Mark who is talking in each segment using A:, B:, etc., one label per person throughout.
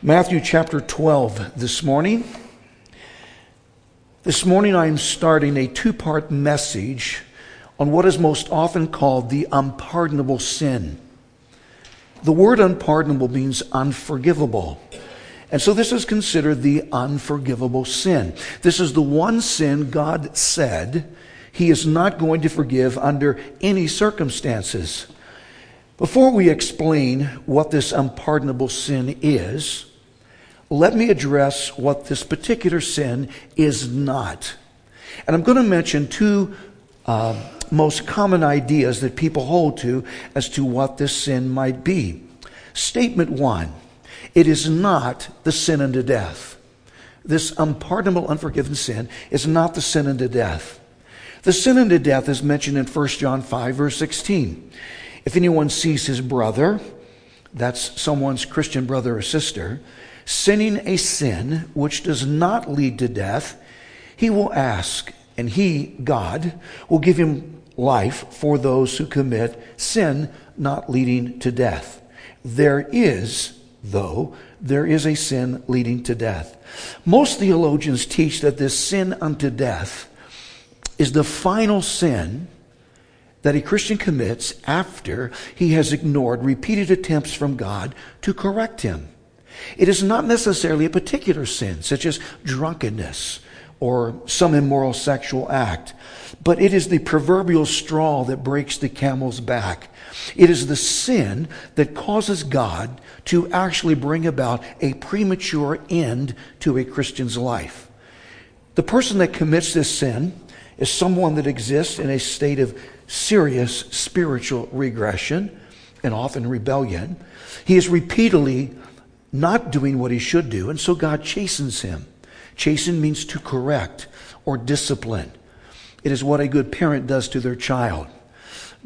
A: Matthew chapter 12 this morning. This morning I am starting a two part message on what is most often called the unpardonable sin. The word unpardonable means unforgivable. And so this is considered the unforgivable sin. This is the one sin God said he is not going to forgive under any circumstances. Before we explain what this unpardonable sin is, let me address what this particular sin is not. And I'm going to mention two uh, most common ideas that people hold to as to what this sin might be. Statement one it is not the sin unto death. This unpardonable, unforgiven sin is not the sin unto death. The sin unto death is mentioned in 1 John 5, verse 16. If anyone sees his brother, that's someone's Christian brother or sister, sinning a sin which does not lead to death, he will ask, and he, God, will give him life for those who commit sin not leading to death. There is, though, there is a sin leading to death. Most theologians teach that this sin unto death is the final sin that a Christian commits after he has ignored repeated attempts from God to correct him. It is not necessarily a particular sin, such as drunkenness or some immoral sexual act, but it is the proverbial straw that breaks the camel's back. It is the sin that causes God to actually bring about a premature end to a Christian's life. The person that commits this sin is someone that exists in a state of serious spiritual regression and often rebellion. He is repeatedly not doing what he should do, and so God chastens him. Chasten means to correct or discipline. It is what a good parent does to their child.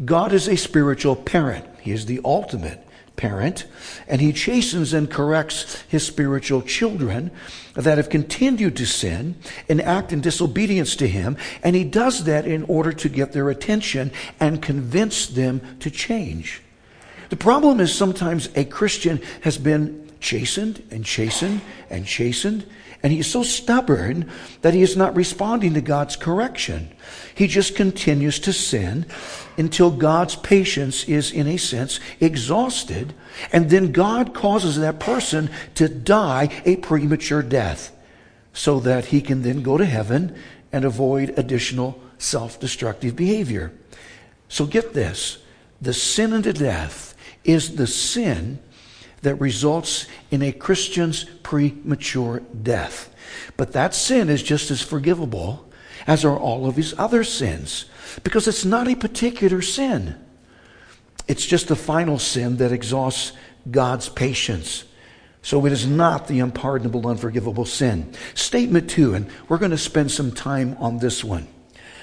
A: God is a spiritual parent. He is the ultimate parent, and he chastens and corrects his spiritual children that have continued to sin and act in disobedience to him, and he does that in order to get their attention and convince them to change. The problem is sometimes a Christian has been chastened and chastened and chastened. And he's so stubborn that he is not responding to God's correction. He just continues to sin until God's patience is, in a sense, exhausted. And then God causes that person to die a premature death so that he can then go to heaven and avoid additional self destructive behavior. So get this the sin unto death is the sin that results in a Christian's premature death. But that sin is just as forgivable as are all of his other sins because it's not a particular sin. It's just the final sin that exhausts God's patience. So it is not the unpardonable, unforgivable sin. Statement two, and we're going to spend some time on this one.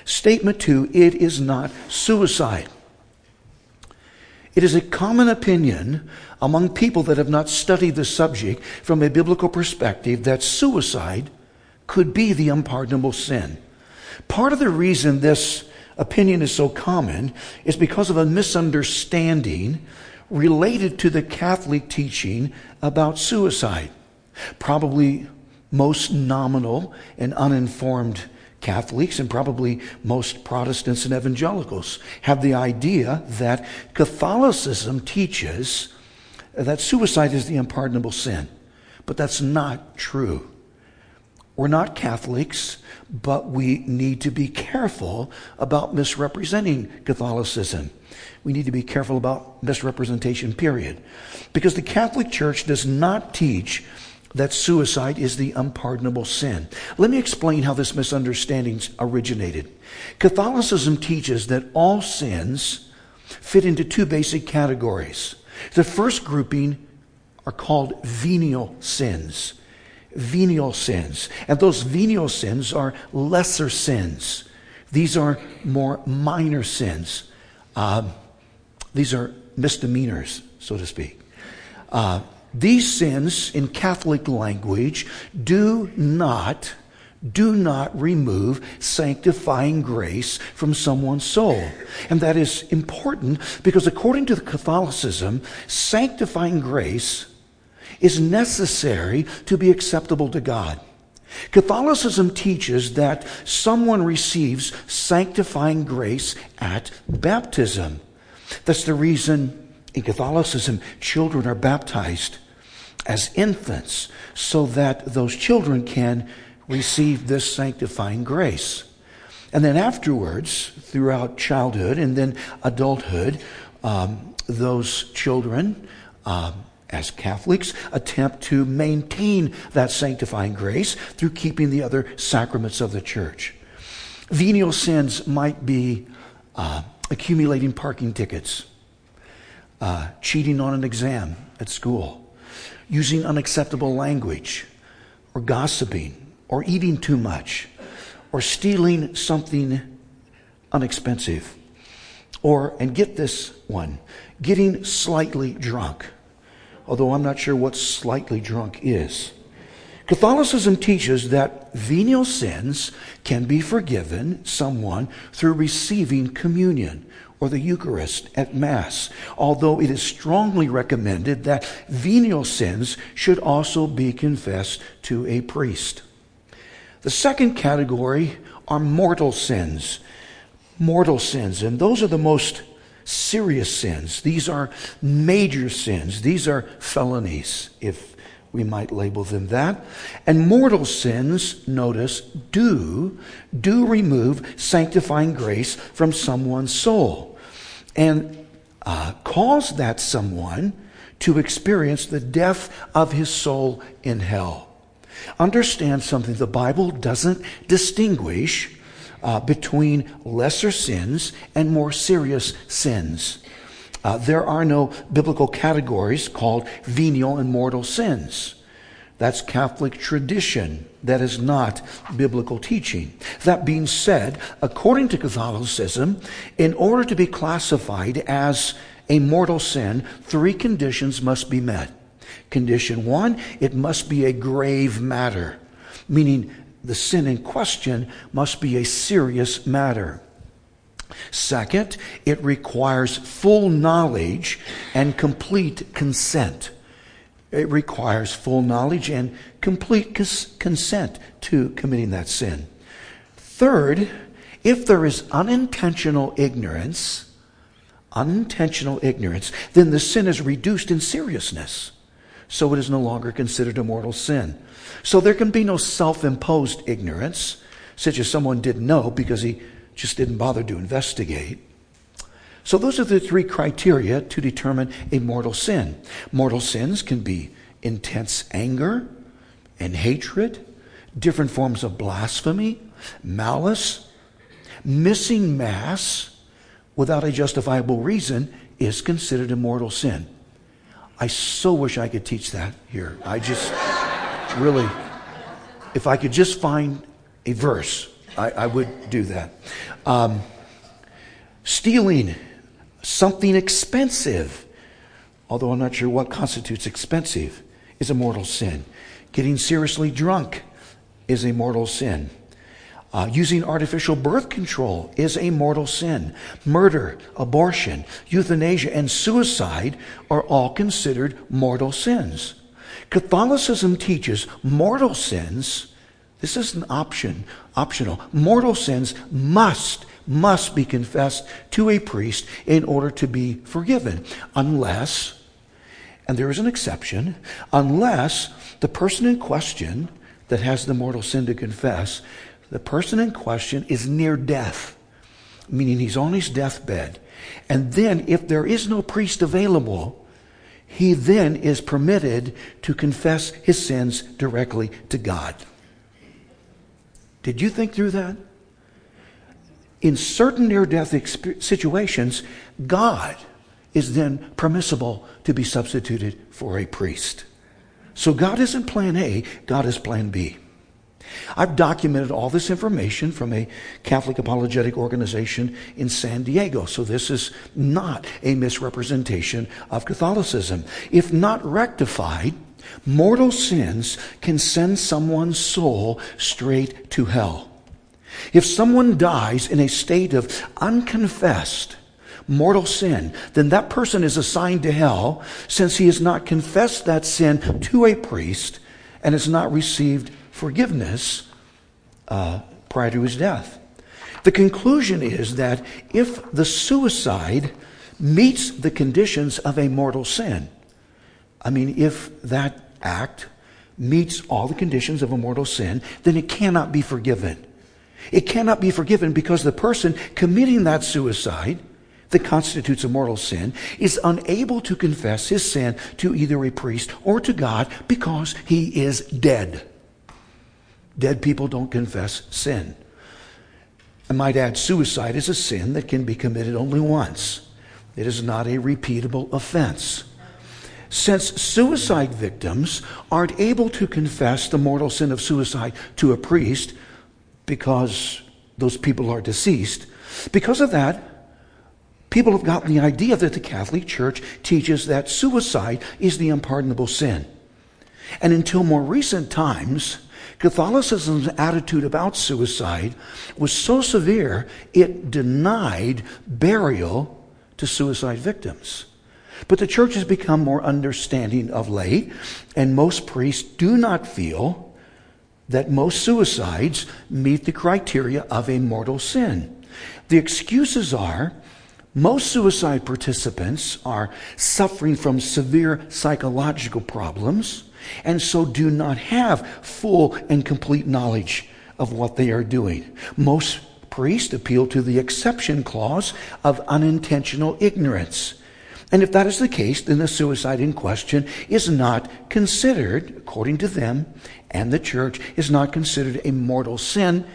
A: Statement two, it is not suicide. It is a common opinion among people that have not studied the subject from a biblical perspective that suicide could be the unpardonable sin. Part of the reason this opinion is so common is because of a misunderstanding related to the Catholic teaching about suicide. Probably most nominal and uninformed Catholics and probably most Protestants and evangelicals have the idea that Catholicism teaches that suicide is the unpardonable sin. But that's not true. We're not Catholics, but we need to be careful about misrepresenting Catholicism. We need to be careful about misrepresentation, period. Because the Catholic Church does not teach that suicide is the unpardonable sin. Let me explain how this misunderstanding originated. Catholicism teaches that all sins fit into two basic categories. The first grouping are called venial sins. Venial sins. And those venial sins are lesser sins. These are more minor sins. Um, these are misdemeanors, so to speak. Uh, these sins, in Catholic language, do not, do not remove sanctifying grace from someone's soul. And that is important because according to Catholicism, sanctifying grace is necessary to be acceptable to God. Catholicism teaches that someone receives sanctifying grace at baptism. That's the reason in Catholicism children are baptized as infants so that those children can receive this sanctifying grace. And then afterwards, throughout childhood and then adulthood, um, those children, um, as Catholics, attempt to maintain that sanctifying grace through keeping the other sacraments of the church. Venial sins might be uh, accumulating parking tickets, uh, cheating on an exam at school, using unacceptable language, or gossiping, or eating too much, or stealing something unexpensive, or, and get this one, getting slightly drunk, although I'm not sure what slightly drunk is. Catholicism teaches that venial sins can be forgiven someone through receiving communion or the Eucharist at Mass, although it is strongly recommended that venial sins should also be confessed to a priest. The second category are mortal sins. Mortal sins, and those are the most serious sins. These are major sins. These are felonies, if we might label them that. And mortal sins, notice, do, do remove sanctifying grace from someone's soul and uh, cause that someone to experience the death of his soul in hell. Understand something the Bible doesn't distinguish uh, between lesser sins and more serious sins. Uh, there are no biblical categories called venial and mortal sins. That's Catholic tradition. That is not biblical teaching. That being said, according to Catholicism, in order to be classified as a mortal sin, three conditions must be met. Condition one, it must be a grave matter, meaning the sin in question must be a serious matter. Second, it requires full knowledge and complete consent. It requires full knowledge and complete cons- consent to committing that sin. Third, if there is unintentional ignorance, unintentional ignorance, then the sin is reduced in seriousness so it is no longer considered a mortal sin. So there can be no self imposed ignorance, such as someone didn't know because he just didn't bother to investigate. So those are the three criteria to determine a mortal sin. Mortal sins can be intense anger and hatred, different forms of blasphemy, malice, missing Mass without a justifiable reason is considered a mortal sin. I so wish I could teach that here. I just really, if I could just find a verse, I, I would do that. Um, stealing something expensive, although I'm not sure what constitutes expensive, is a mortal sin. Getting seriously drunk is a mortal sin. Uh, using artificial birth control is a mortal sin. Murder, abortion, euthanasia, and suicide are all considered mortal sins. Catholicism teaches mortal sins. This is an option, optional. Mortal sins must, must be confessed to a priest in order to be forgiven, unless, and there is an exception, unless the person in question that has the mortal sin to confess the person in question is near death, meaning he's on his deathbed. And then, if there is no priest available, he then is permitted to confess his sins directly to God. Did you think through that? In certain near death situations, God is then permissible to be substituted for a priest. So God isn't plan A, God is plan B. I've documented all this information from a Catholic apologetic organization in San Diego, so this is not a misrepresentation of Catholicism. If not rectified, mortal sins can send someone's soul straight to hell. If someone dies in a state of unconfessed, mortal sin, then that person is assigned to hell since he has not confessed that sin to a priest and has not received forgiveness uh, prior to his death. The conclusion is that if the suicide meets the conditions of a mortal sin, I mean, if that act meets all the conditions of a mortal sin, then it cannot be forgiven. It cannot be forgiven because the person committing that suicide that constitutes a mortal sin is unable to confess his sin to either a priest or to God because he is dead. Dead people don't confess sin. I might add, suicide is a sin that can be committed only once. It is not a repeatable offense. Since suicide victims aren't able to confess the mortal sin of suicide to a priest because those people are deceased, because of that, people have gotten the idea that the Catholic Church teaches that suicide is the unpardonable sin. And until more recent times, Catholicism's attitude about suicide was so severe it denied burial to suicide victims. But the church has become more understanding of late, and most priests do not feel that most suicides meet the criteria of a mortal sin. The excuses are most suicide participants are suffering from severe psychological problems and so do not have full and complete knowledge of what they are doing. Most priests appeal to the exception clause of unintentional ignorance. And if that is the case, then the suicide in question is not considered, according to them and the church, is not considered a mortal sin,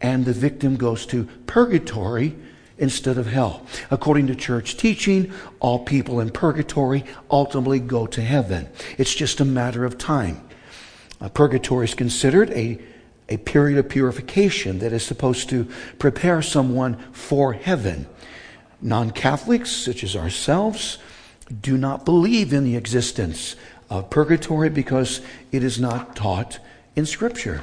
A: and the victim goes to purgatory instead of hell. According to church teaching, all people in purgatory ultimately go to heaven. It's just a matter of time. Uh, purgatory is considered a, a period of purification that is supposed to prepare someone for heaven. Non Catholics, such as ourselves, do not believe in the existence of purgatory because it is not taught in Scripture.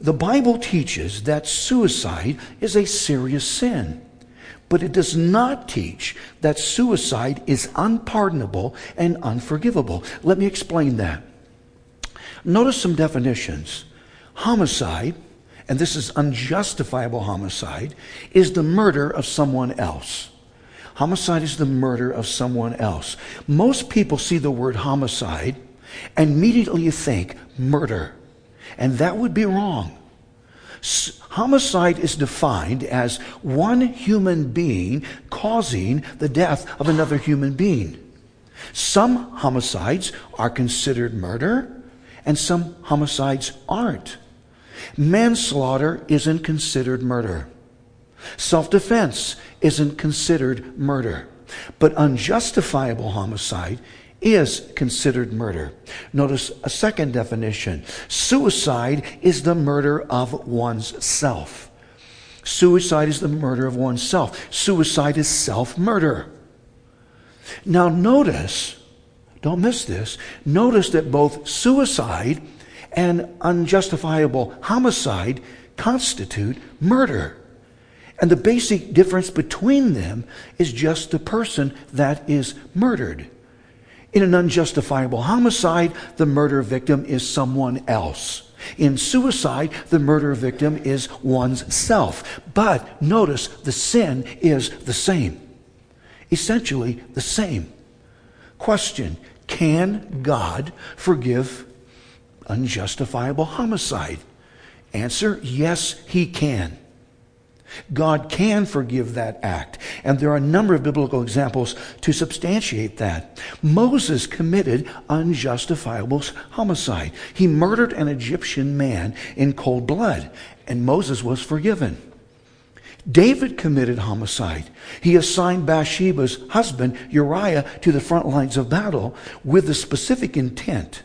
A: The Bible teaches that suicide is a serious sin, but it does not teach that suicide is unpardonable and unforgivable. Let me explain that. Notice some definitions. Homicide and this is unjustifiable homicide, is the murder of someone else. Homicide is the murder of someone else. Most people see the word homicide and immediately think murder. And that would be wrong. Homicide is defined as one human being causing the death of another human being. Some homicides are considered murder, and some homicides aren't. Manslaughter isn't considered murder. Self defense isn't considered murder. But unjustifiable homicide is considered murder. Notice a second definition suicide is the murder of one's self. Suicide is the murder of oneself. Suicide is self murder. Now, notice, don't miss this, notice that both suicide and unjustifiable homicide constitute murder. And the basic difference between them is just the person that is murdered. In an unjustifiable homicide, the murder victim is someone else. In suicide, the murder victim is one's self. But notice the sin is the same. Essentially the same. Question Can God forgive unjustifiable homicide? Answer yes, he can. God can forgive that act. And there are a number of biblical examples to substantiate that. Moses committed unjustifiable homicide. He murdered an Egyptian man in cold blood, and Moses was forgiven. David committed homicide. He assigned Bathsheba's husband, Uriah, to the front lines of battle with the specific intent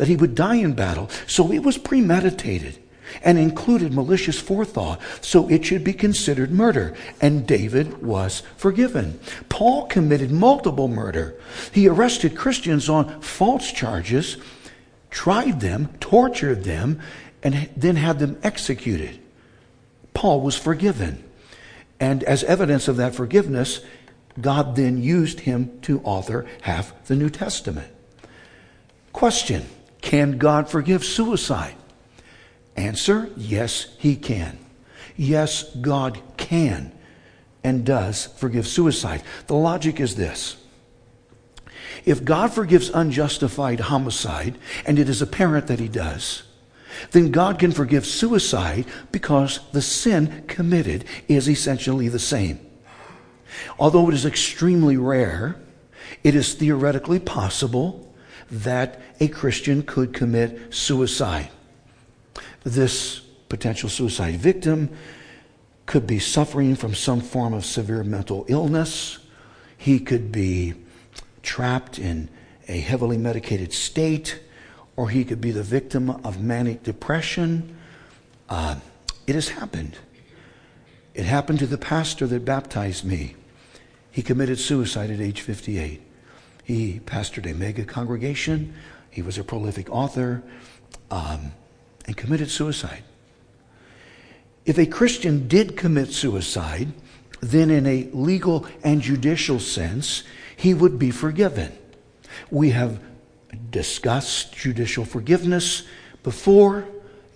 A: that he would die in battle. So it was premeditated and included malicious forethought, so it should be considered murder. And David was forgiven. Paul committed multiple murder. He arrested Christians on false charges, tried them, tortured them, and then had them executed. Paul was forgiven. And as evidence of that forgiveness, God then used him to author half the New Testament. Question Can God forgive suicide? Answer Yes, he can. Yes, God can and does forgive suicide. The logic is this. If God forgives unjustified homicide, and it is apparent that he does, then God can forgive suicide because the sin committed is essentially the same. Although it is extremely rare, it is theoretically possible that a Christian could commit suicide. This potential suicide victim could be suffering from some form of severe mental illness. He could be trapped in a heavily medicated state, or he could be the victim of manic depression. Uh, it has happened. It happened to the pastor that baptized me. He committed suicide at age 58. He pastored a mega congregation. He was a prolific author um, and committed suicide. If a Christian did commit suicide, then in a legal and judicial sense, he would be forgiven. We have discussed judicial forgiveness before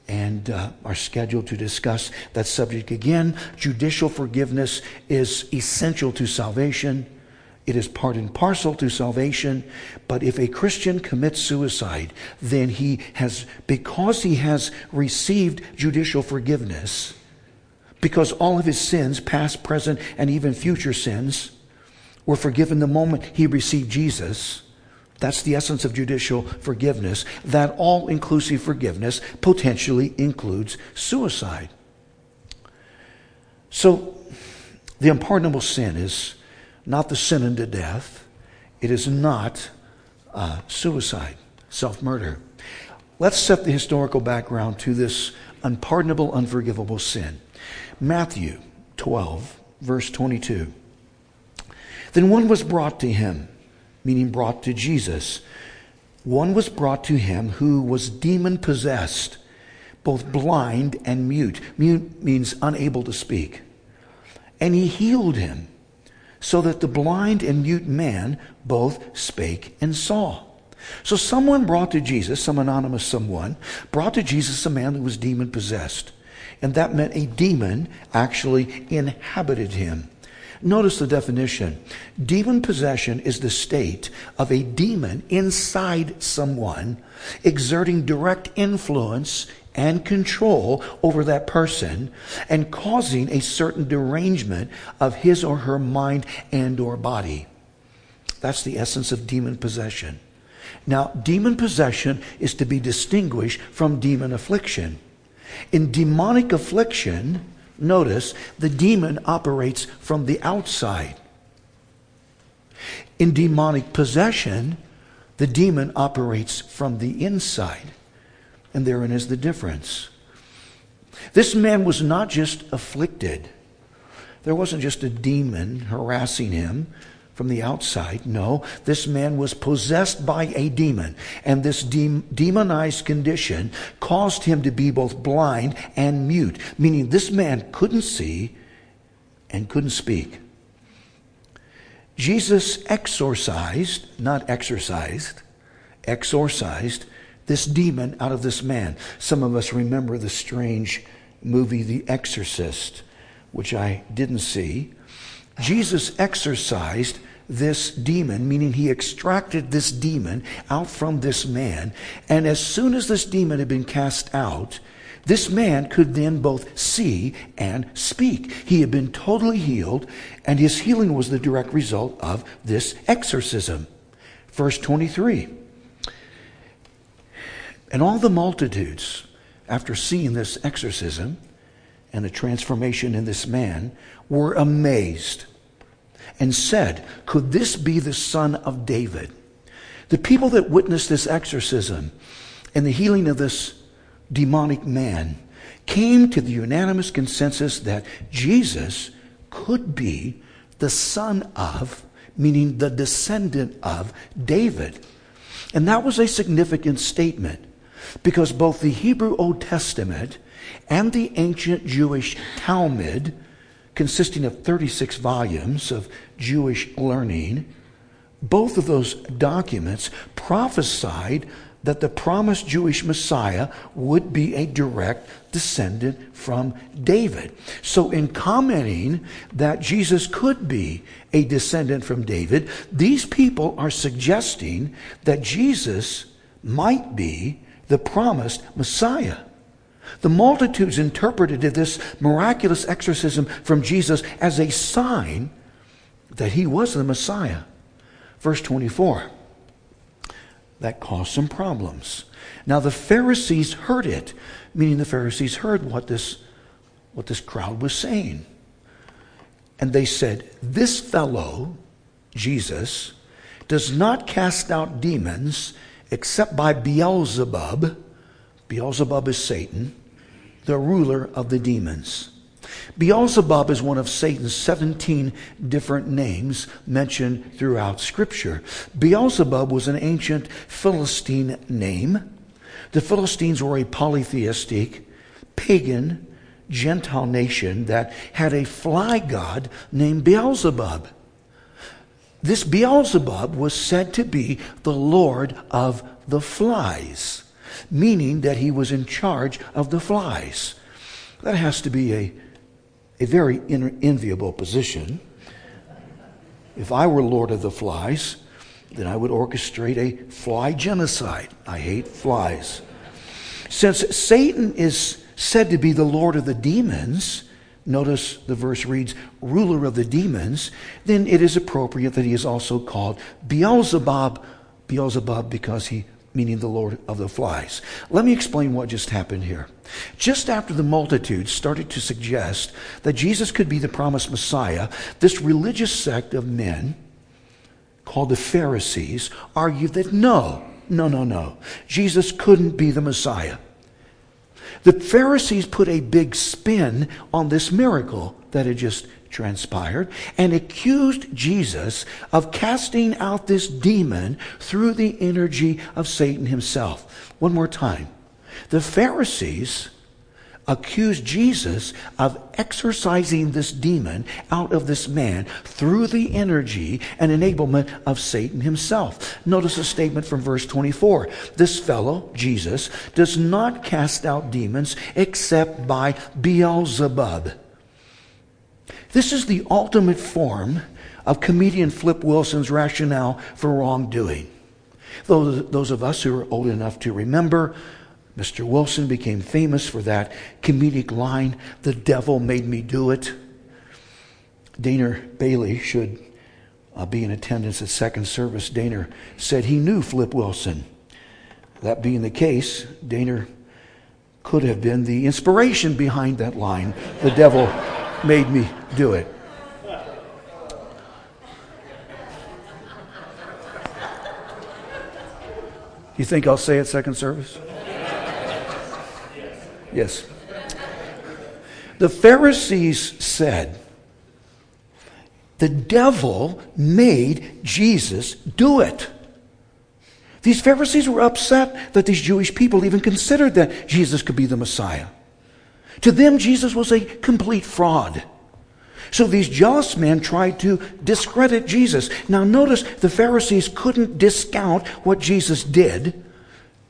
A: and uh, are scheduled to discuss that subject again. Judicial forgiveness is essential to salvation. It is part and parcel to salvation. But if a Christian commits suicide, then he has, because he has received judicial forgiveness, because all of his sins, past, present, and even future sins, were forgiven the moment he received Jesus, that's the essence of judicial forgiveness. That all inclusive forgiveness potentially includes suicide. So, the unpardonable sin is not the sin unto death, it is not uh, suicide, self murder. Let's set the historical background to this unpardonable, unforgivable sin. Matthew 12, verse 22. Then one was brought to him meaning brought to Jesus. One was brought to him who was demon possessed, both blind and mute. Mute means unable to speak. And he healed him, so that the blind and mute man both spake and saw. So someone brought to Jesus, some anonymous someone, brought to Jesus a man who was demon possessed. And that meant a demon actually inhabited him. Notice the definition. Demon possession is the state of a demon inside someone exerting direct influence and control over that person and causing a certain derangement of his or her mind and or body. That's the essence of demon possession. Now, demon possession is to be distinguished from demon affliction. In demonic affliction, Notice the demon operates from the outside. In demonic possession, the demon operates from the inside. And therein is the difference. This man was not just afflicted, there wasn't just a demon harassing him from the outside. No, this man was possessed by a demon, and this de- demonized condition caused him to be both blind and mute, meaning this man couldn't see and couldn't speak. Jesus exorcised, not exorcised, exorcised this demon out of this man. Some of us remember the strange movie The Exorcist, which I didn't see. Jesus exorcised this demon, meaning he extracted this demon out from this man. And as soon as this demon had been cast out, this man could then both see and speak. He had been totally healed, and his healing was the direct result of this exorcism. Verse 23. And all the multitudes, after seeing this exorcism and the transformation in this man, were amazed and said, Could this be the son of David? The people that witnessed this exorcism and the healing of this demonic man came to the unanimous consensus that Jesus could be the son of, meaning the descendant of David. And that was a significant statement because both the Hebrew Old Testament and the ancient Jewish Talmud consisting of 36 volumes of Jewish learning, both of those documents prophesied that the promised Jewish Messiah would be a direct descendant from David. So, in commenting that Jesus could be a descendant from David, these people are suggesting that Jesus might be the promised Messiah. The multitudes interpreted this miraculous exorcism from Jesus as a sign that he was the Messiah. Verse 24. That caused some problems. Now the Pharisees heard it, meaning the Pharisees heard what this, what this crowd was saying. And they said, This fellow, Jesus, does not cast out demons except by Beelzebub. Beelzebub is Satan, the ruler of the demons. Beelzebub is one of Satan's 17 different names mentioned throughout Scripture. Beelzebub was an ancient Philistine name. The Philistines were a polytheistic, pagan, Gentile nation that had a fly god named Beelzebub. This Beelzebub was said to be the lord of the flies, meaning that he was in charge of the flies. That has to be a a very enviable position. If I were Lord of the Flies, then I would orchestrate a fly genocide. I hate flies. Since Satan is said to be the Lord of the demons, notice the verse reads, ruler of the demons, then it is appropriate that he is also called Beelzebub, Beelzebub because he meaning the Lord of the flies. Let me explain what just happened here. Just after the multitude started to suggest that Jesus could be the promised Messiah, this religious sect of men called the Pharisees argued that no, no, no, no, Jesus couldn't be the Messiah. The Pharisees put a big spin on this miracle that had just transpired and accused Jesus of casting out this demon through the energy of Satan himself. One more time. The Pharisees accused Jesus of exorcising this demon out of this man through the energy and enablement of Satan himself. Notice a statement from verse 24. This fellow, Jesus, does not cast out demons except by Beelzebub this is the ultimate form of comedian Flip Wilson's rationale for wrongdoing. Those, those of us who are old enough to remember, Mr. Wilson became famous for that comedic line, The devil made me do it. Daner Bailey should uh, be in attendance at second service. Daner said he knew Flip Wilson. That being the case, Daner could have been the inspiration behind that line, The devil made me do it. You think I'll say it second service? Yes. The Pharisees said, the devil made Jesus do it. These Pharisees were upset that these Jewish people even considered that Jesus could be the Messiah. To them, Jesus was a complete fraud. So these jealous men tried to discredit Jesus. Now, notice the Pharisees couldn't discount what Jesus did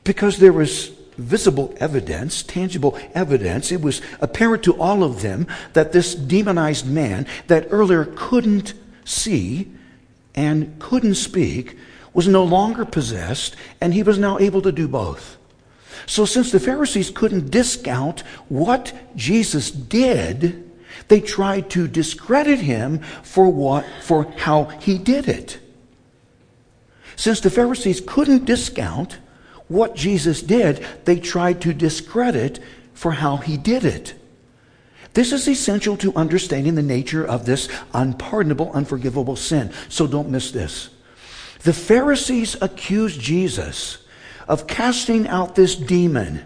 A: because there was visible evidence, tangible evidence. It was apparent to all of them that this demonized man that earlier couldn't see and couldn't speak was no longer possessed, and he was now able to do both. So, since the Pharisees couldn't discount what Jesus did, they tried to discredit him for what, for how he did it. Since the Pharisees couldn't discount what Jesus did, they tried to discredit for how he did it. This is essential to understanding the nature of this unpardonable, unforgivable sin. So don't miss this. The Pharisees accused Jesus of casting out this demon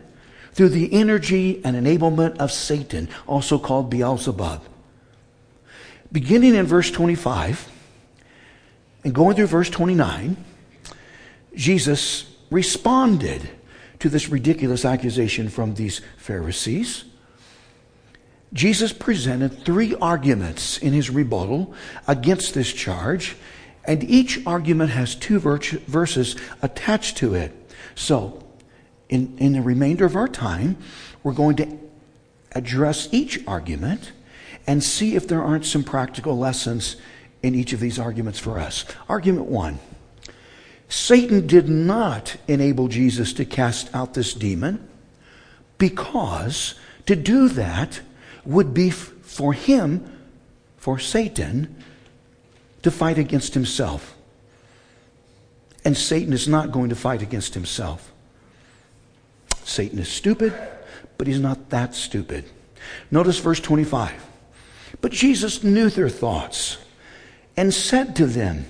A: through the energy and enablement of Satan, also called Beelzebub. Beginning in verse 25 and going through verse 29, Jesus responded to this ridiculous accusation from these Pharisees. Jesus presented three arguments in his rebuttal against this charge, and each argument has two verses attached to it. So, in, in the remainder of our time, we're going to address each argument and see if there aren't some practical lessons in each of these arguments for us. Argument one Satan did not enable Jesus to cast out this demon because to do that would be for him, for Satan, to fight against himself. And Satan is not going to fight against himself. Satan is stupid, but he's not that stupid. Notice verse 25. But Jesus knew their thoughts and said to them,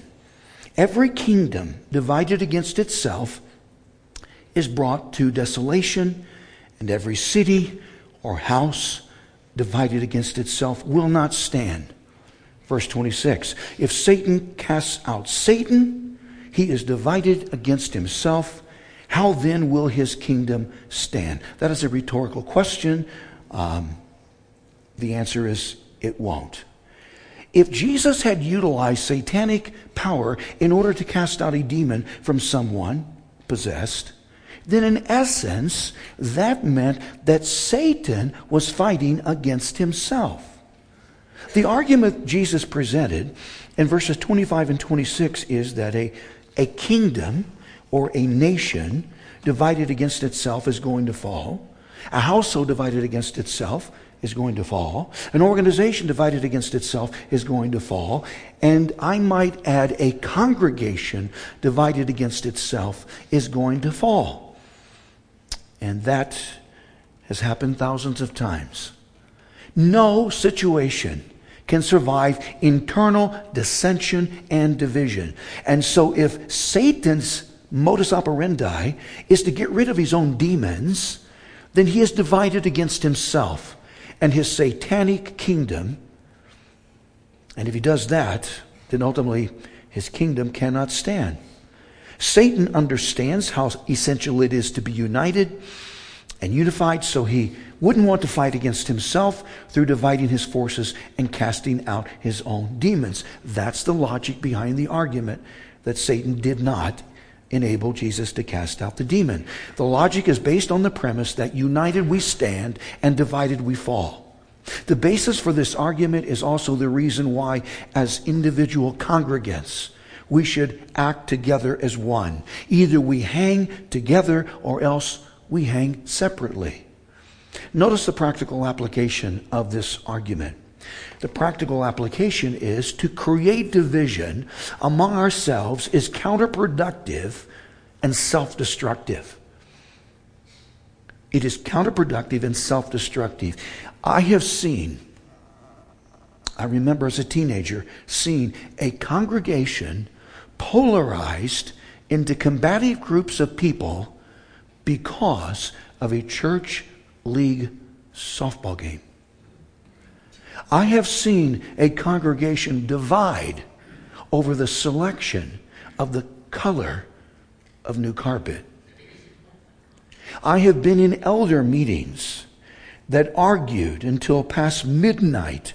A: Every kingdom divided against itself is brought to desolation, and every city or house divided against itself will not stand. Verse 26 If Satan casts out Satan, he is divided against himself. How then will his kingdom stand? That is a rhetorical question. Um, the answer is it won't. If Jesus had utilized satanic power in order to cast out a demon from someone possessed, then in essence, that meant that Satan was fighting against himself. The argument Jesus presented in verses 25 and 26 is that a, a kingdom or a nation divided against itself is going to fall. A household divided against itself is going to fall. An organization divided against itself is going to fall. And I might add, a congregation divided against itself is going to fall. And that has happened thousands of times. No situation can survive internal dissension and division. And so, if Satan's modus operandi is to get rid of his own demons, then he is divided against himself and his satanic kingdom. And if he does that, then ultimately his kingdom cannot stand. Satan understands how essential it is to be united and unified, so he wouldn't want to fight against himself through dividing his forces and casting out his own demons. That's the logic behind the argument that Satan did not enable Jesus to cast out the demon. The logic is based on the premise that united we stand and divided we fall. The basis for this argument is also the reason why, as individual congregants, we should act together as one. Either we hang together or else we hang separately. Notice the practical application of this argument. The practical application is to create division among ourselves is counterproductive and self destructive. It is counterproductive and self destructive. I have seen, I remember as a teenager, seeing a congregation polarized into combative groups of people because of a church league softball game. I have seen a congregation divide over the selection of the color of new carpet. I have been in elder meetings that argued until past midnight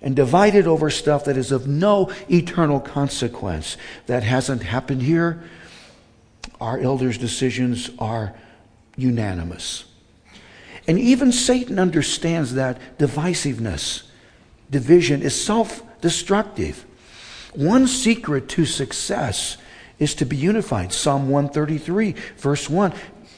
A: and divided over stuff that is of no eternal consequence. That hasn't happened here. Our elders' decisions are unanimous. And even Satan understands that divisiveness, division, is self destructive. One secret to success is to be unified. Psalm 133, verse 1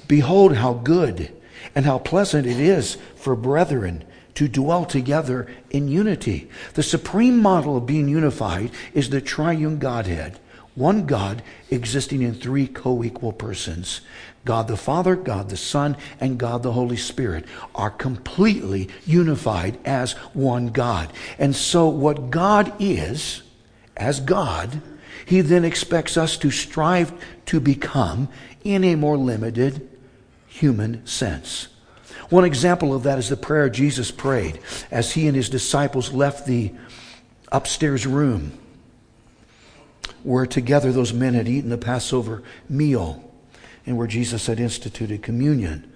A: Behold, how good and how pleasant it is for brethren to dwell together in unity. The supreme model of being unified is the triune Godhead, one God existing in three co equal persons. God the Father, God the Son, and God the Holy Spirit are completely unified as one God. And so, what God is, as God, He then expects us to strive to become in a more limited human sense. One example of that is the prayer Jesus prayed as he and his disciples left the upstairs room where together those men had eaten the Passover meal and where Jesus had instituted communion.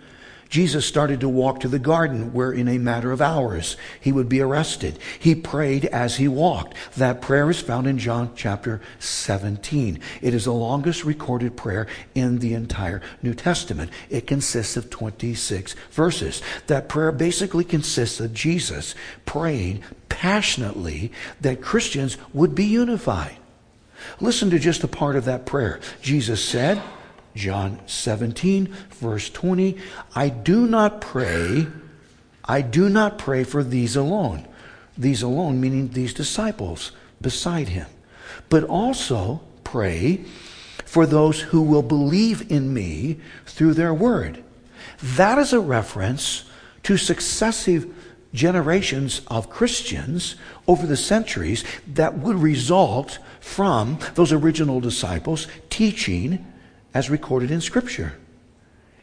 A: Jesus started to walk to the garden where in a matter of hours he would be arrested. He prayed as he walked. That prayer is found in John chapter 17. It is the longest recorded prayer in the entire New Testament. It consists of 26 verses. That prayer basically consists of Jesus praying passionately that Christians would be unified. Listen to just a part of that prayer. Jesus said, John 17, verse 20, I do not pray, I do not pray for these alone. These alone, meaning these disciples beside him, but also pray for those who will believe in me through their word. That is a reference to successive generations of Christians over the centuries that would result from those original disciples teaching as recorded in Scripture.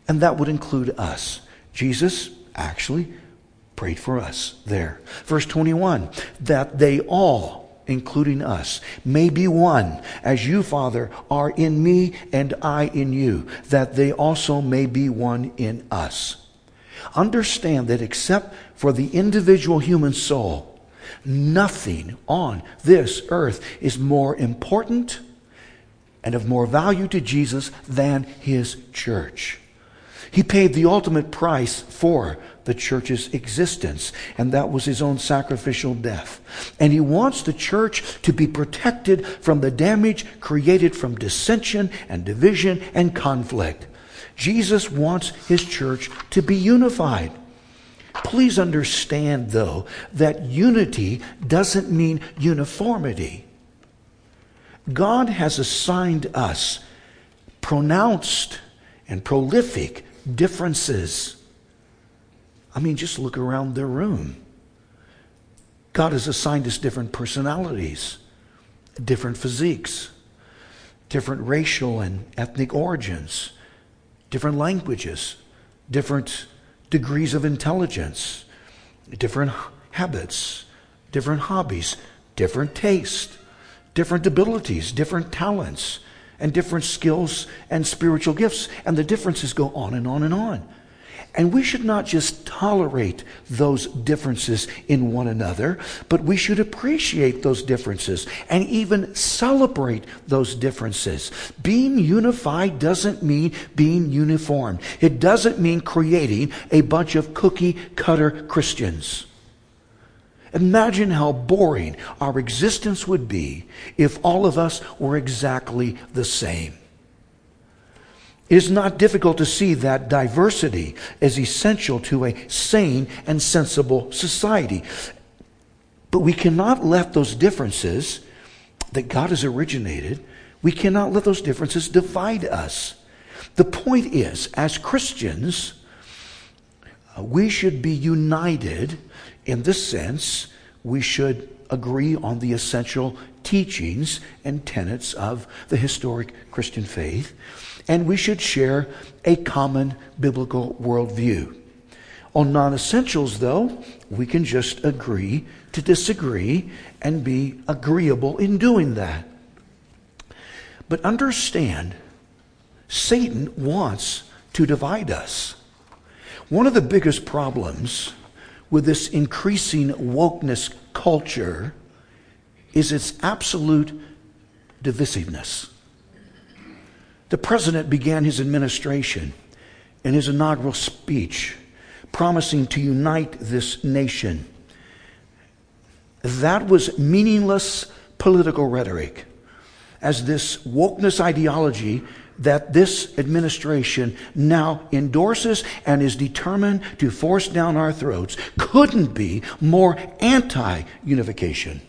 A: And that would include us. Jesus actually prayed for us there. Verse 21 that they all, including us, may be one, as you, Father, are in me and I in you, that they also may be one in us. Understand that except for the individual human soul, nothing on this earth is more important and of more value to Jesus than his church. He paid the ultimate price for the church's existence, and that was his own sacrificial death. And he wants the church to be protected from the damage created from dissension and division and conflict. Jesus wants his church to be unified. Please understand, though, that unity doesn't mean uniformity. God has assigned us pronounced and prolific differences. I mean, just look around the room. God has assigned us different personalities, different physiques, different racial and ethnic origins, different languages, different degrees of intelligence, different habits, different hobbies, different taste different abilities, different talents, and different skills and spiritual gifts. And the differences go on and on and on. And we should not just tolerate those differences in one another, but we should appreciate those differences and even celebrate those differences. Being unified doesn't mean being uniform. It doesn't mean creating a bunch of cookie cutter Christians. Imagine how boring our existence would be if all of us were exactly the same. It is not difficult to see that diversity is essential to a sane and sensible society. But we cannot let those differences that God has originated, we cannot let those differences divide us. The point is, as Christians, uh, we should be united in this sense, we should agree on the essential teachings and tenets of the historic Christian faith, and we should share a common biblical worldview. On non essentials, though, we can just agree to disagree and be agreeable in doing that. But understand, Satan wants to divide us. One of the biggest problems with this increasing wokeness culture is its absolute divisiveness. The president began his administration in his inaugural speech promising to unite this nation. That was meaningless political rhetoric as this wokeness ideology that this administration now endorses and is determined to force down our throats couldn't be more anti unification.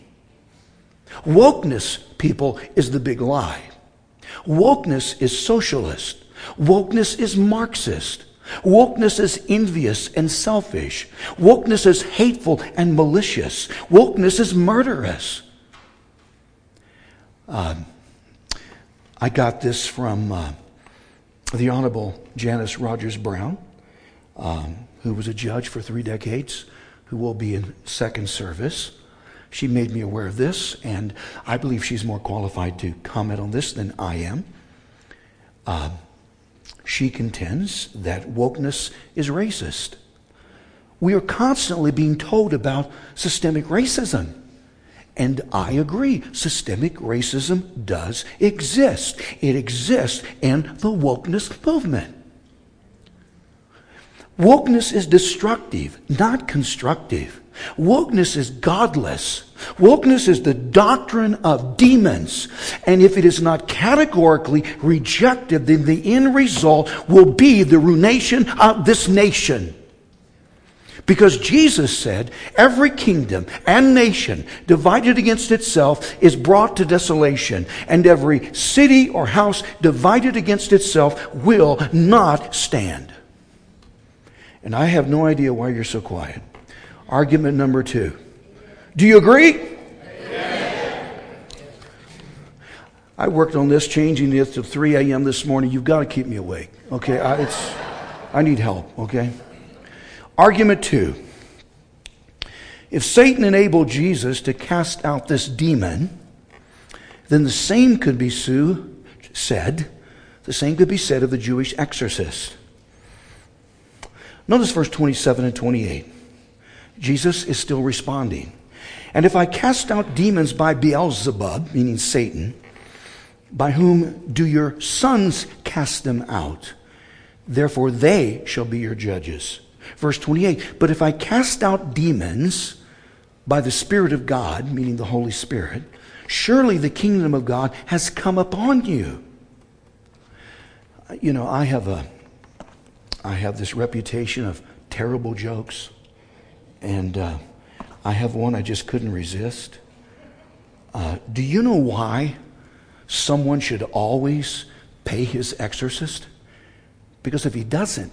A: Wokeness, people, is the big lie. Wokeness is socialist. Wokeness is Marxist. Wokeness is envious and selfish. Wokeness is hateful and malicious. Wokeness is murderous. Um, I got this from uh, the Honorable Janice Rogers Brown, um, who was a judge for three decades, who will be in second service. She made me aware of this, and I believe she's more qualified to comment on this than I am. Uh, She contends that wokeness is racist. We are constantly being told about systemic racism. And I agree, systemic racism does exist. It exists in the wokeness movement. Wokeness is destructive, not constructive. Wokeness is godless. Wokeness is the doctrine of demons. And if it is not categorically rejected, then the end result will be the ruination of this nation. Because Jesus said, every kingdom and nation divided against itself is brought to desolation, and every city or house divided against itself will not stand. And I have no idea why you're so quiet. Argument number two. Do you agree? I worked on this, changing it to 3 a.m. this morning. You've got to keep me awake. Okay, I, it's, I need help. Okay. Argument two. If Satan enabled Jesus to cast out this demon, then the same could be said. The same could be said of the Jewish exorcist. Notice verse 27 and 28. Jesus is still responding. And if I cast out demons by Beelzebub, meaning Satan, by whom do your sons cast them out? Therefore they shall be your judges. Verse 28 But if I cast out demons by the Spirit of God, meaning the Holy Spirit, surely the kingdom of God has come upon you. You know, I have a I have this reputation of terrible jokes, and uh, I have one I just couldn't resist. Uh, do you know why someone should always pay his exorcist? Because if he doesn't,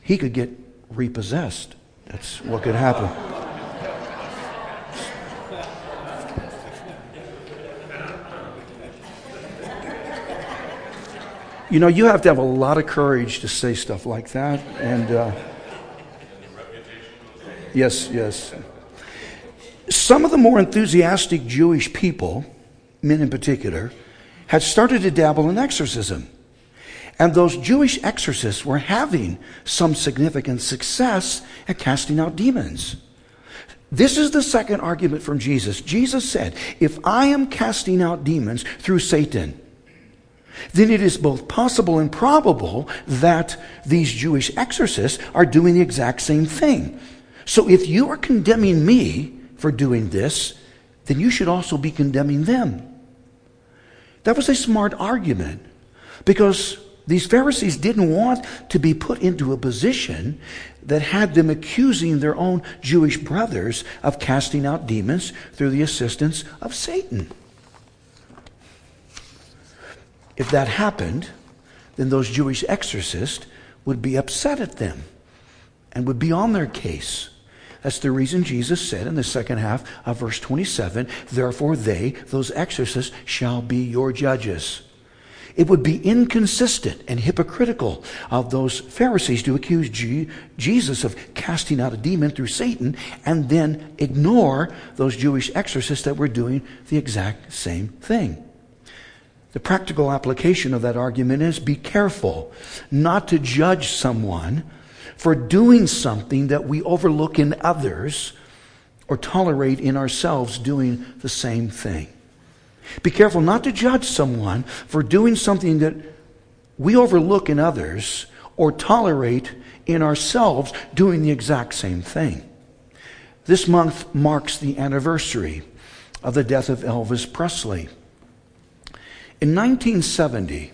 A: he could get repossessed. That's what could happen. You know, you have to have a lot of courage to say stuff like that. And uh, yes, yes. Some of the more enthusiastic Jewish people, men in particular, had started to dabble in exorcism. And those Jewish exorcists were having some significant success at casting out demons. This is the second argument from Jesus. Jesus said, If I am casting out demons through Satan, then it is both possible and probable that these Jewish exorcists are doing the exact same thing. So if you are condemning me for doing this, then you should also be condemning them. That was a smart argument because these Pharisees didn't want to be put into a position that had them accusing their own Jewish brothers of casting out demons through the assistance of Satan. If that happened, then those Jewish exorcists would be upset at them and would be on their case. That's the reason Jesus said in the second half of verse 27 Therefore, they, those exorcists, shall be your judges. It would be inconsistent and hypocritical of those Pharisees to accuse G- Jesus of casting out a demon through Satan and then ignore those Jewish exorcists that were doing the exact same thing. The practical application of that argument is be careful not to judge someone for doing something that we overlook in others or tolerate in ourselves doing the same thing. Be careful not to judge someone for doing something that we overlook in others or tolerate in ourselves doing the exact same thing. This month marks the anniversary of the death of Elvis Presley. In 1970,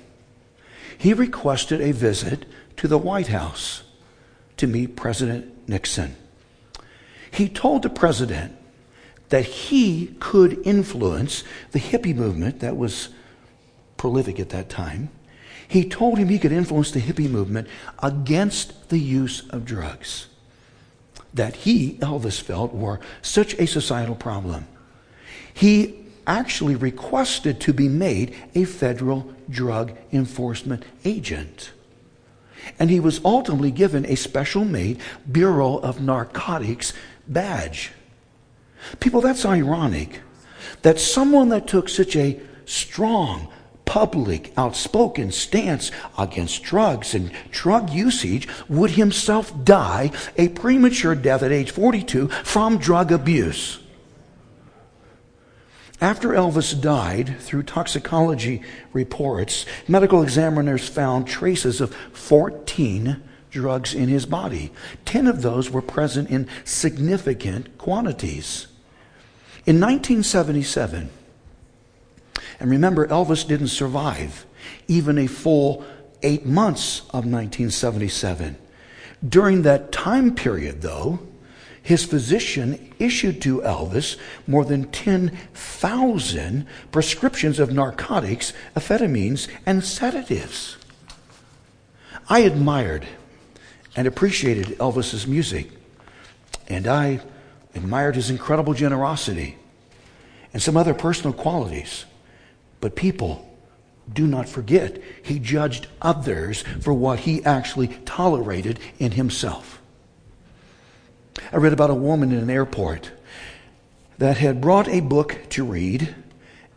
A: he requested a visit to the White House to meet President Nixon. He told the president that he could influence the hippie movement that was prolific at that time. He told him he could influence the hippie movement against the use of drugs that he, Elvis, felt were such a societal problem. He actually requested to be made a federal drug enforcement agent. And he was ultimately given a special made Bureau of Narcotics badge. People, that's ironic that someone that took such a strong, public, outspoken stance against drugs and drug usage would himself die a premature death at age 42 from drug abuse. After Elvis died, through toxicology reports, medical examiners found traces of 14 drugs in his body. 10 of those were present in significant quantities. In 1977, and remember, Elvis didn't survive even a full eight months of 1977. During that time period, though, his physician issued to Elvis more than 10,000 prescriptions of narcotics, amphetamines, and sedatives. I admired and appreciated Elvis's music, and I admired his incredible generosity and some other personal qualities. But people, do not forget, he judged others for what he actually tolerated in himself. I read about a woman in an airport that had brought a book to read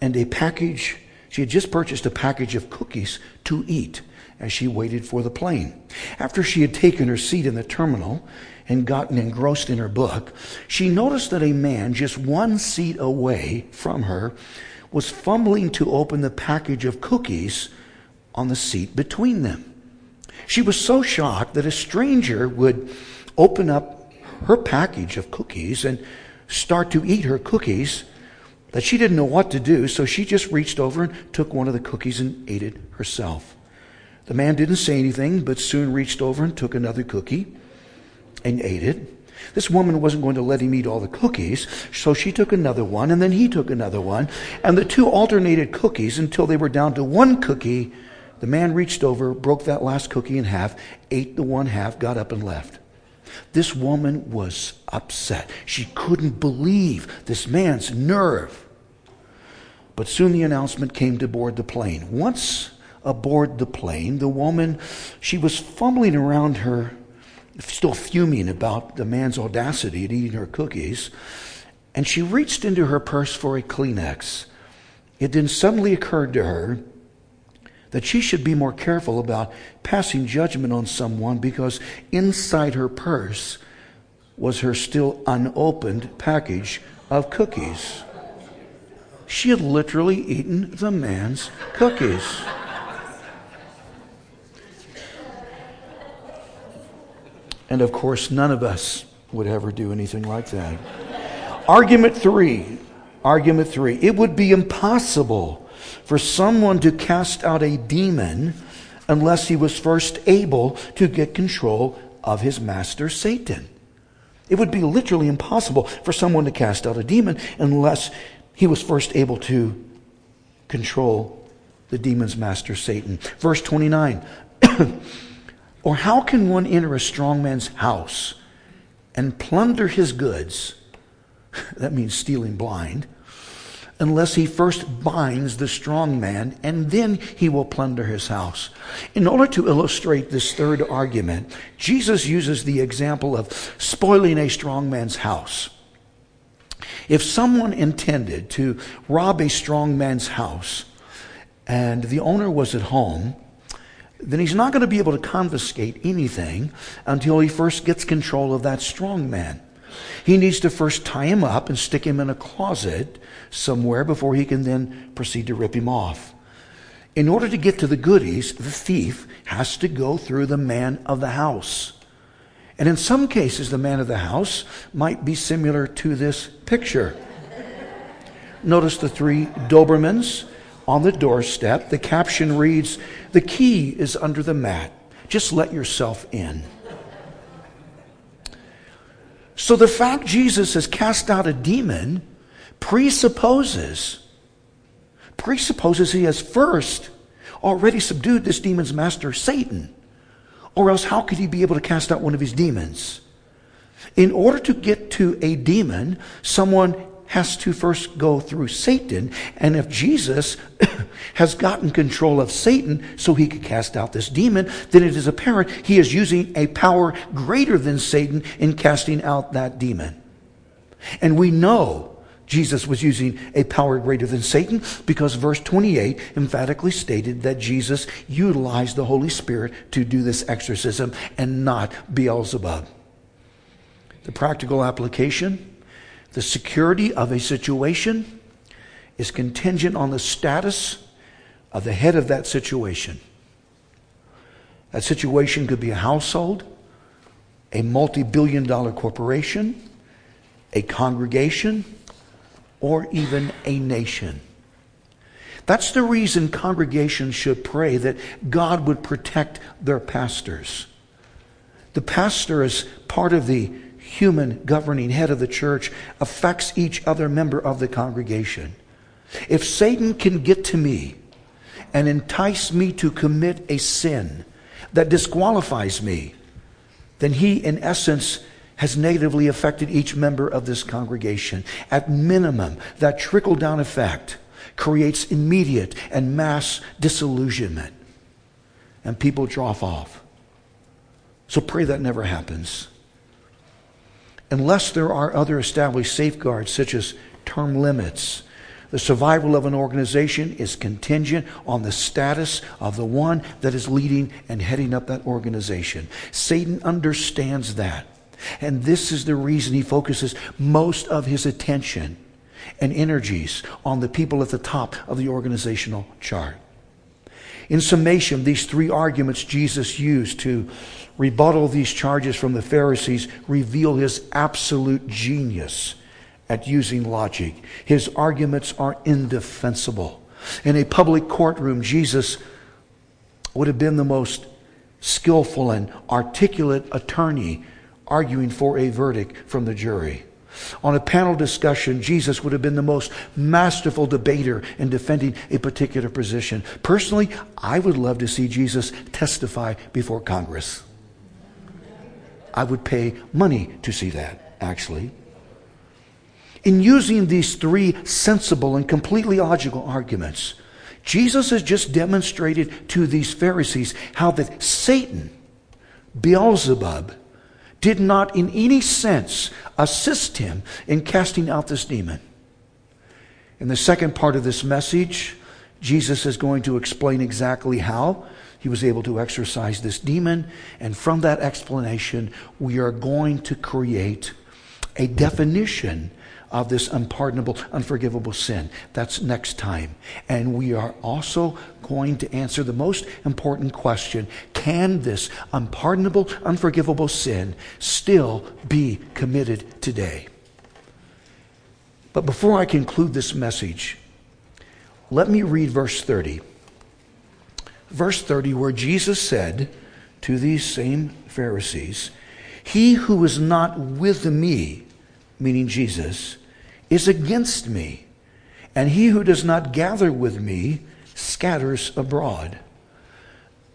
A: and a package. She had just purchased a package of cookies to eat as she waited for the plane. After she had taken her seat in the terminal and gotten engrossed in her book, she noticed that a man just one seat away from her was fumbling to open the package of cookies on the seat between them. She was so shocked that a stranger would open up her package of cookies and start to eat her cookies that she didn't know what to do, so she just reached over and took one of the cookies and ate it herself. The man didn't say anything, but soon reached over and took another cookie and ate it. This woman wasn't going to let him eat all the cookies, so she took another one, and then he took another one, and the two alternated cookies until they were down to one cookie. The man reached over, broke that last cookie in half, ate the one half, got up and left. This woman was upset. She couldn't believe this man's nerve. But soon the announcement came to board the plane. Once aboard the plane, the woman, she was fumbling around her still fuming about the man's audacity at eating her cookies, and she reached into her purse for a Kleenex. It then suddenly occurred to her that she should be more careful about passing judgment on someone because inside her purse was her still unopened package of cookies. She had literally eaten the man's cookies. And of course, none of us would ever do anything like that. Argument three. Argument three. It would be impossible for someone to cast out a demon unless he was first able to get control of his master, Satan. It would be literally impossible for someone to cast out a demon unless he was first able to control the demon's master, Satan. Verse 29. Or how can one enter a strong man's house and plunder his goods? that means stealing blind. Unless he first binds the strong man, and then he will plunder his house. In order to illustrate this third argument, Jesus uses the example of spoiling a strong man's house. If someone intended to rob a strong man's house, and the owner was at home, then he's not going to be able to confiscate anything until he first gets control of that strong man. He needs to first tie him up and stick him in a closet somewhere before he can then proceed to rip him off. In order to get to the goodies, the thief has to go through the man of the house. And in some cases, the man of the house might be similar to this picture. Notice the three Dobermans on the doorstep. The caption reads, The key is under the mat. Just let yourself in. So the fact Jesus has cast out a demon presupposes presupposes he has first already subdued this demon's master Satan. Or else how could he be able to cast out one of his demons? In order to get to a demon, someone has to first go through Satan. And if Jesus has gotten control of Satan so he could cast out this demon, then it is apparent he is using a power greater than Satan in casting out that demon. And we know Jesus was using a power greater than Satan because verse 28 emphatically stated that Jesus utilized the Holy Spirit to do this exorcism and not Beelzebub. The practical application the security of a situation is contingent on the status of the head of that situation. That situation could be a household, a multi billion dollar corporation, a congregation, or even a nation. That's the reason congregations should pray that God would protect their pastors. The pastor, is part of the human governing head of the church, affects each other member of the congregation. If Satan can get to me and entice me to commit a sin that disqualifies me, then he, in essence, has negatively affected each member of this congregation. At minimum, that trickle down effect creates immediate and mass disillusionment, and people drop off. So pray that never happens. Unless there are other established safeguards, such as term limits, the survival of an organization is contingent on the status of the one that is leading and heading up that organization. Satan understands that. And this is the reason he focuses most of his attention and energies on the people at the top of the organizational chart. In summation, these three arguments Jesus used to rebuttal these charges from the Pharisees reveal his absolute genius at using logic. His arguments are indefensible. In a public courtroom, Jesus would have been the most skillful and articulate attorney arguing for a verdict from the jury. On a panel discussion, Jesus would have been the most masterful debater in defending a particular position. Personally, I would love to see Jesus testify before Congress. I would pay money to see that, actually. In using these three sensible and completely logical arguments, Jesus has just demonstrated to these Pharisees how that Satan, Beelzebub, did not in any sense assist him in casting out this demon. In the second part of this message, Jesus is going to explain exactly how he was able to exorcise this demon. And from that explanation, we are going to create a definition of this unpardonable, unforgivable sin. That's next time. And we are also going to answer the most important question Can this unpardonable, unforgivable sin still be committed today? But before I conclude this message, let me read verse 30. Verse 30, where Jesus said to these same Pharisees, He who is not with me, meaning Jesus, is against me. And he who does not gather with me scatters abroad.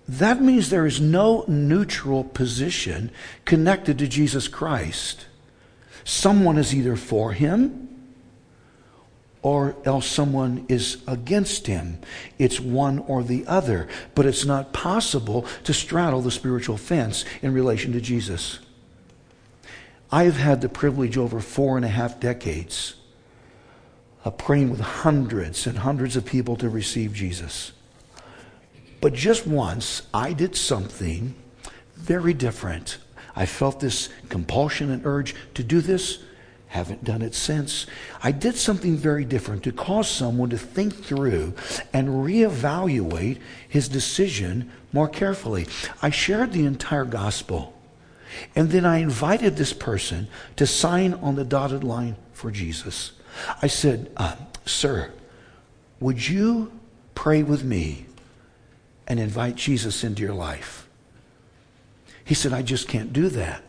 A: That means there is no neutral position connected to Jesus Christ. Someone is either for him or else someone is against him. It's one or the other. But it's not possible to straddle the spiritual fence in relation to Jesus. I have had the privilege over four and a half decades of praying with hundreds and hundreds of people to receive Jesus. But just once, I did something very different. I felt this compulsion and urge to do this. Haven't done it since. I did something very different to cause someone to think through and reevaluate his decision more carefully. I shared the entire gospel. And then I invited this person to sign on the dotted line for Jesus. I said, uh, Sir, would you pray with me and invite Jesus into your life? He said, I just can't do that.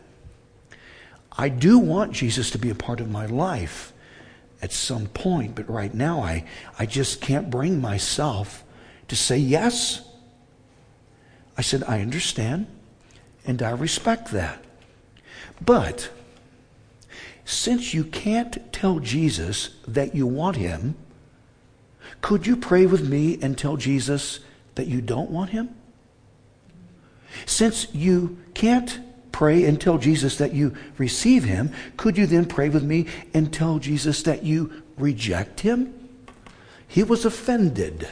A: I do want Jesus to be a part of my life at some point, but right now I, I just can't bring myself to say yes. I said, I understand and I respect that. But since you can't tell Jesus that you want him, could you pray with me and tell Jesus that you don't want him? Since you can't pray and tell Jesus that you receive him, could you then pray with me and tell Jesus that you reject him? He was offended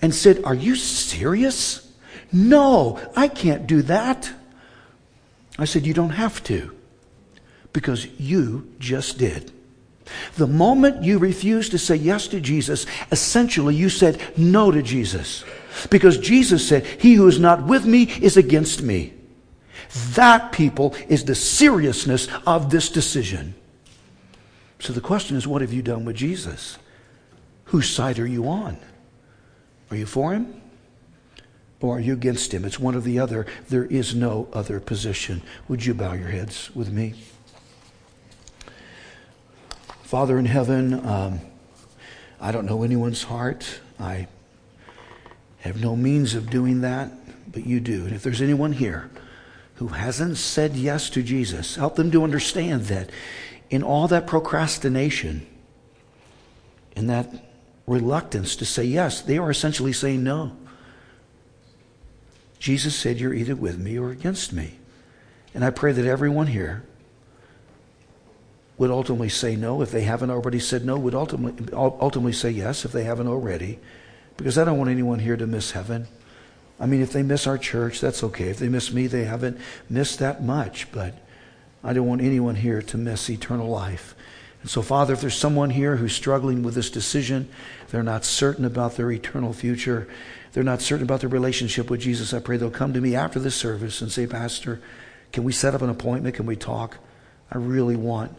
A: and said, Are you serious? No, I can't do that. I said, You don't have to because you just did. The moment you refused to say yes to Jesus, essentially you said no to Jesus. Because Jesus said, He who is not with me is against me. That, people, is the seriousness of this decision. So the question is, what have you done with Jesus? Whose side are you on? Are you for him? Or are you against him? It's one or the other. There is no other position. Would you bow your heads with me? Father in heaven, um, I don't know anyone's heart. I have no means of doing that, but you do. And if there's anyone here who hasn't said yes to Jesus, help them to understand that in all that procrastination, in that reluctance to say yes, they are essentially saying no. Jesus said, You're either with me or against me. And I pray that everyone here would ultimately say no if they haven't already said no, would ultimately, ultimately say yes if they haven't already. Because I don't want anyone here to miss heaven. I mean, if they miss our church, that's okay. If they miss me, they haven't missed that much. But I don't want anyone here to miss eternal life. And so, Father, if there's someone here who's struggling with this decision, they're not certain about their eternal future, they're not certain about their relationship with Jesus, I pray they'll come to me after this service and say, Pastor, can we set up an appointment? Can we talk? I really want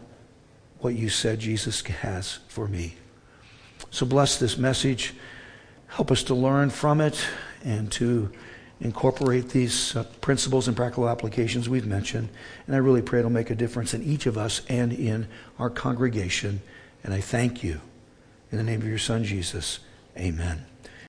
A: what you said Jesus has for me. So bless this message. Help us to learn from it and to incorporate these uh, principles and practical applications we've mentioned. And I really pray it'll make a difference in each of us and in our congregation. And I thank you. In the name of your Son, Jesus, amen.